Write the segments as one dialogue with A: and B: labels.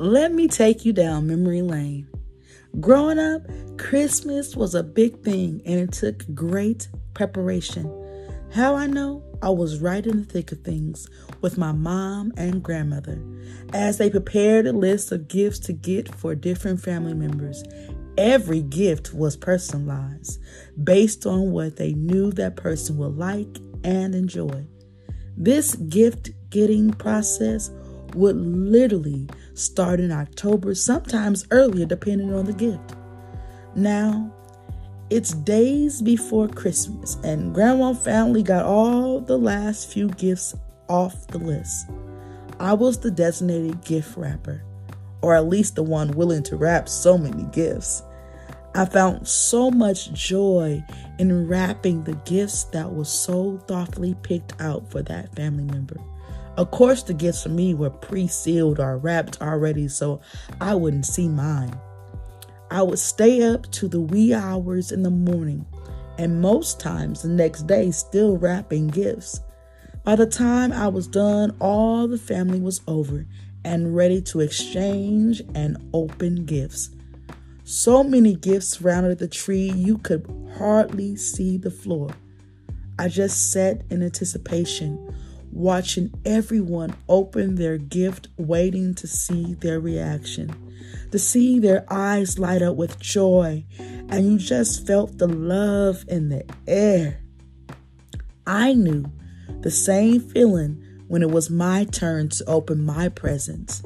A: let me take you down memory lane. Growing up, Christmas was a big thing and it took great preparation. How I know? I was right in the thick of things with my mom and grandmother as they prepared a list of gifts to get for different family members. Every gift was personalized based on what they knew that person would like and enjoy. This gift getting process would literally start in October, sometimes earlier, depending on the gift. Now, it's days before Christmas, and Grandma family got all the last few gifts off the list. I was the designated gift wrapper, or at least the one willing to wrap so many gifts. I found so much joy in wrapping the gifts that was so thoughtfully picked out for that family member. Of course, the gifts for me were pre sealed or wrapped already, so I wouldn't see mine. I would stay up to the wee hours in the morning, and most times the next day, still wrapping gifts. By the time I was done, all the family was over and ready to exchange and open gifts. So many gifts surrounded the tree, you could hardly see the floor. I just sat in anticipation, watching everyone open their gift, waiting to see their reaction, to see their eyes light up with joy, and you just felt the love in the air. I knew the same feeling when it was my turn to open my presents.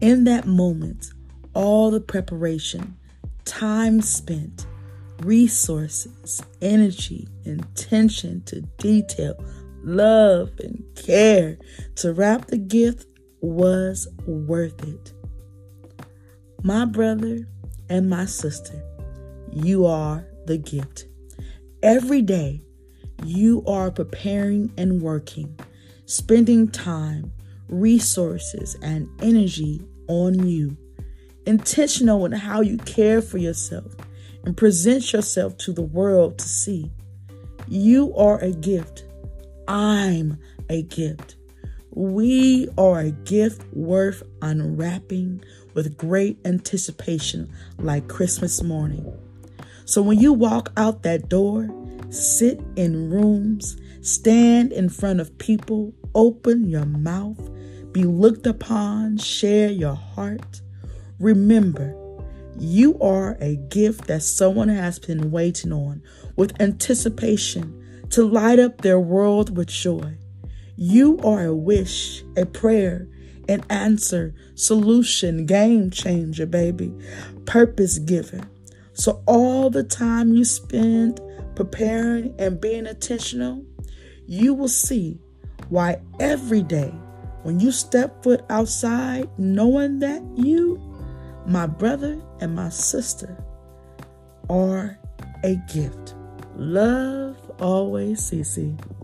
A: In that moment, all the preparation, time spent, resources, energy, intention to detail, love, and care to wrap the gift was worth it. My brother and my sister, you are the gift. Every day, you are preparing and working, spending time, resources, and energy on you intentional in how you care for yourself and present yourself to the world to see. You are a gift. I'm a gift. We are a gift worth unwrapping with great anticipation, like Christmas morning. So when you walk out that door, sit in rooms, stand in front of people, open your mouth, be looked upon, share your heart Remember, you are a gift that someone has been waiting on with anticipation to light up their world with joy. You are a wish, a prayer, an answer, solution, game changer, baby, purpose giver. So, all the time you spend preparing and being intentional, you will see why every day when you step foot outside, knowing that you my brother and my sister are a gift. Love always, Cece.